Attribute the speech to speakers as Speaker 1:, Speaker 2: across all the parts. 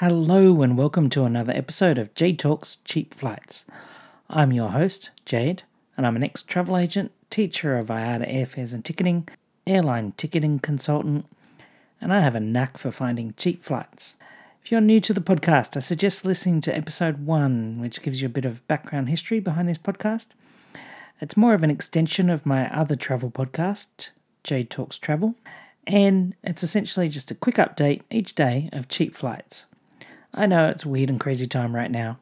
Speaker 1: Hello and welcome to another episode of Jade Talks Cheap Flights. I'm your host, Jade, and I'm an ex travel agent, teacher of IATA airfares and ticketing, airline ticketing consultant, and I have a knack for finding cheap flights. If you're new to the podcast, I suggest listening to episode one, which gives you a bit of background history behind this podcast. It's more of an extension of my other travel podcast, Jade Talks Travel, and it's essentially just a quick update each day of cheap flights. I know it's weird and crazy time right now,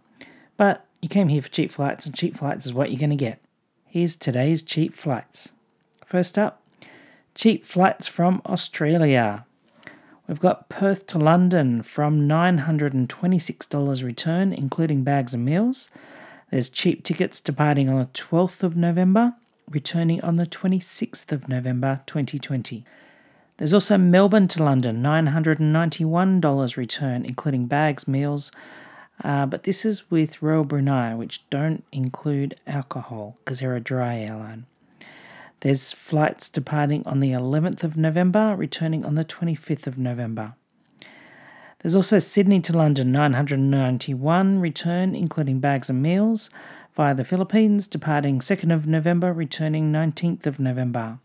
Speaker 1: but you came here for cheap flights, and cheap flights is what you're going to get. Here's today's cheap flights. First up, cheap flights from Australia. We've got Perth to London from $926 return, including bags and meals. There's cheap tickets departing on the 12th of November, returning on the 26th of November 2020. There's also Melbourne to London, $991 return, including bags, meals. Uh, but this is with Royal Brunei, which don't include alcohol because they're a dry airline. There's flights departing on the 11th of November, returning on the 25th of November. There's also Sydney to London, 991 return, including bags and meals, via the Philippines, departing 2nd of November, returning 19th of November.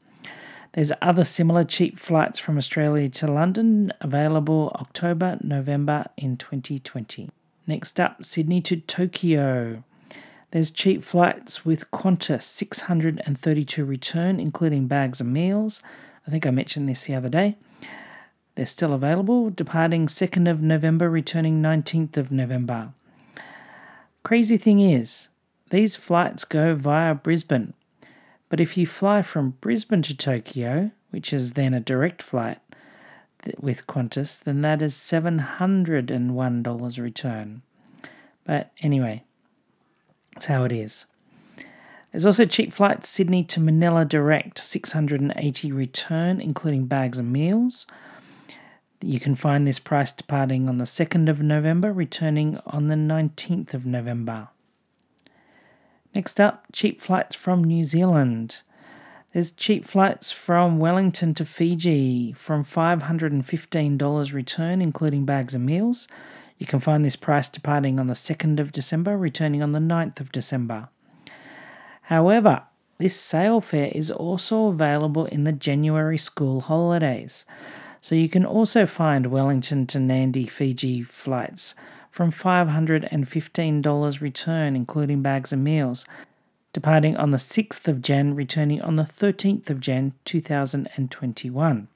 Speaker 1: There's other similar cheap flights from Australia to London available October, November in 2020. Next up, Sydney to Tokyo. There's cheap flights with Qantas 632 return, including bags and meals. I think I mentioned this the other day. They're still available, departing 2nd of November, returning 19th of November. Crazy thing is, these flights go via Brisbane, but if you fly from Brisbane to Tokyo, which is then a direct flight with Qantas, then that is $701 return. But anyway, that's how it is. There's also cheap flights Sydney to Manila direct, 680 return, including bags and meals. You can find this price departing on the 2nd of November, returning on the 19th of November. Next up, cheap flights from New Zealand. There's cheap flights from Wellington to Fiji from $515 return, including bags and meals. You can find this price departing on the 2nd of December, returning on the 9th of December. However, this sale fare is also available in the January school holidays. So you can also find Wellington to Nadi, Fiji flights from $515 return, including bags and meals, departing on the 6th of Jan, returning on the 13th of Jan 2021.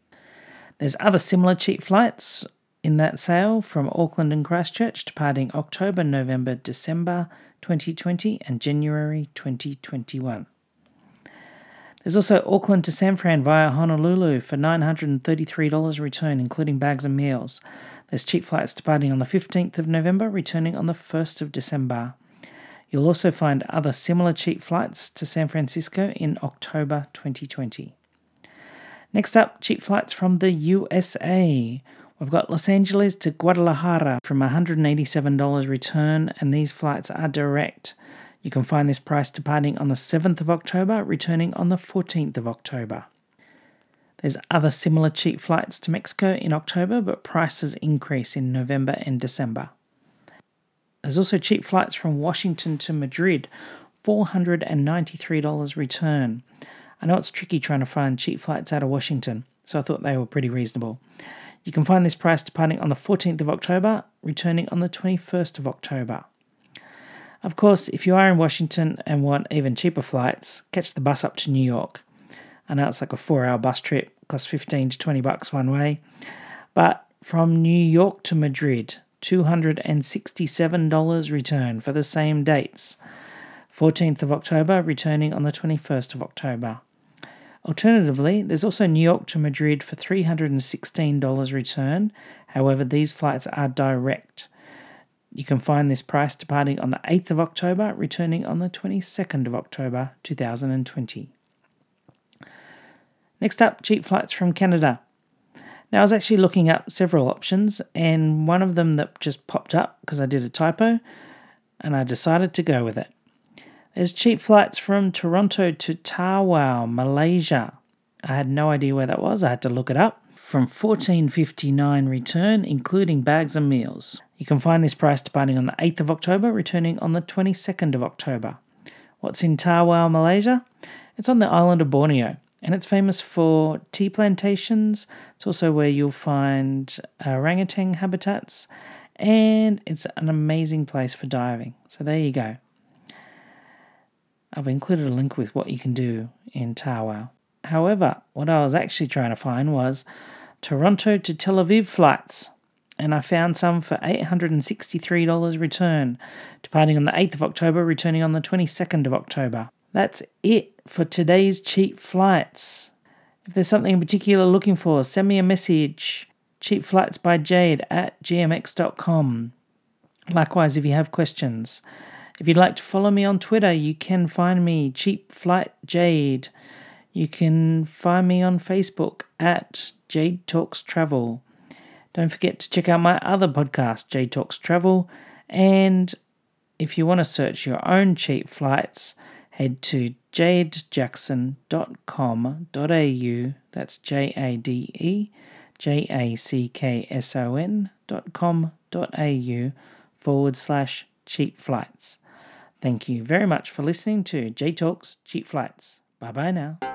Speaker 1: There's other similar cheap flights in that sale from Auckland and Christchurch, departing October, November, December 2020 and January 2021. There's also Auckland to San Fran via Honolulu for $933 return, including bags and meals. There's cheap flights departing on the 15th of November, returning on the 1st of December. You'll also find other similar cheap flights to San Francisco in October 2020. Next up, cheap flights from the USA. We've got Los Angeles to Guadalajara from $187 return, and these flights are direct. You can find this price departing on the 7th of October, returning on the 14th of October. There's other similar cheap flights to Mexico in October, but prices increase in November and December. There's also cheap flights from Washington to Madrid, $493 return. I know it's tricky trying to find cheap flights out of Washington, so I thought they were pretty reasonable. You can find this price departing on the 14th of October, returning on the 21st of October. Of course, if you are in Washington and want even cheaper flights, catch the bus up to New York. I know it's like a four hour bus trip, costs 15 to 20 bucks one way. But from New York to Madrid, $267 return for the same dates. 14th of October, returning on the 21st of October. Alternatively, there's also New York to Madrid for $316 return. However, these flights are direct. You can find this price departing on the 8th of October, returning on the 22nd of October 2020. Next up, cheap flights from Canada. Now, I was actually looking up several options, and one of them that just popped up because I did a typo, and I decided to go with it. There's cheap flights from Toronto to Tawau, Malaysia. I had no idea where that was, I had to look it up. From 14.59 return, including bags and meals. You can find this price departing on the 8th of October, returning on the 22nd of October. What's in Tawau, Malaysia? It's on the island of Borneo and it's famous for tea plantations. It's also where you'll find uh, orangutan habitats and it's an amazing place for diving. So there you go. I've included a link with what you can do in Tawau. However, what I was actually trying to find was Toronto to Tel Aviv flights, and I found some for $863 return, departing on the 8th of October, returning on the 22nd of October. That's it for today's cheap flights. If there's something in particular looking for, send me a message. Cheap Flights by Jade at gmx.com. Likewise, if you have questions, if you'd like to follow me on Twitter, you can find me Cheap Flight Jade. You can find me on Facebook at Jade Talks Travel. Don't forget to check out my other podcast, Jade Talks Travel. And if you want to search your own cheap flights, head to jadejackson.com.au. That's J A D E J A C K S O N dot com dot au forward slash cheap flights. Thank you very much for listening to Jade Talks Cheap Flights. Bye bye now.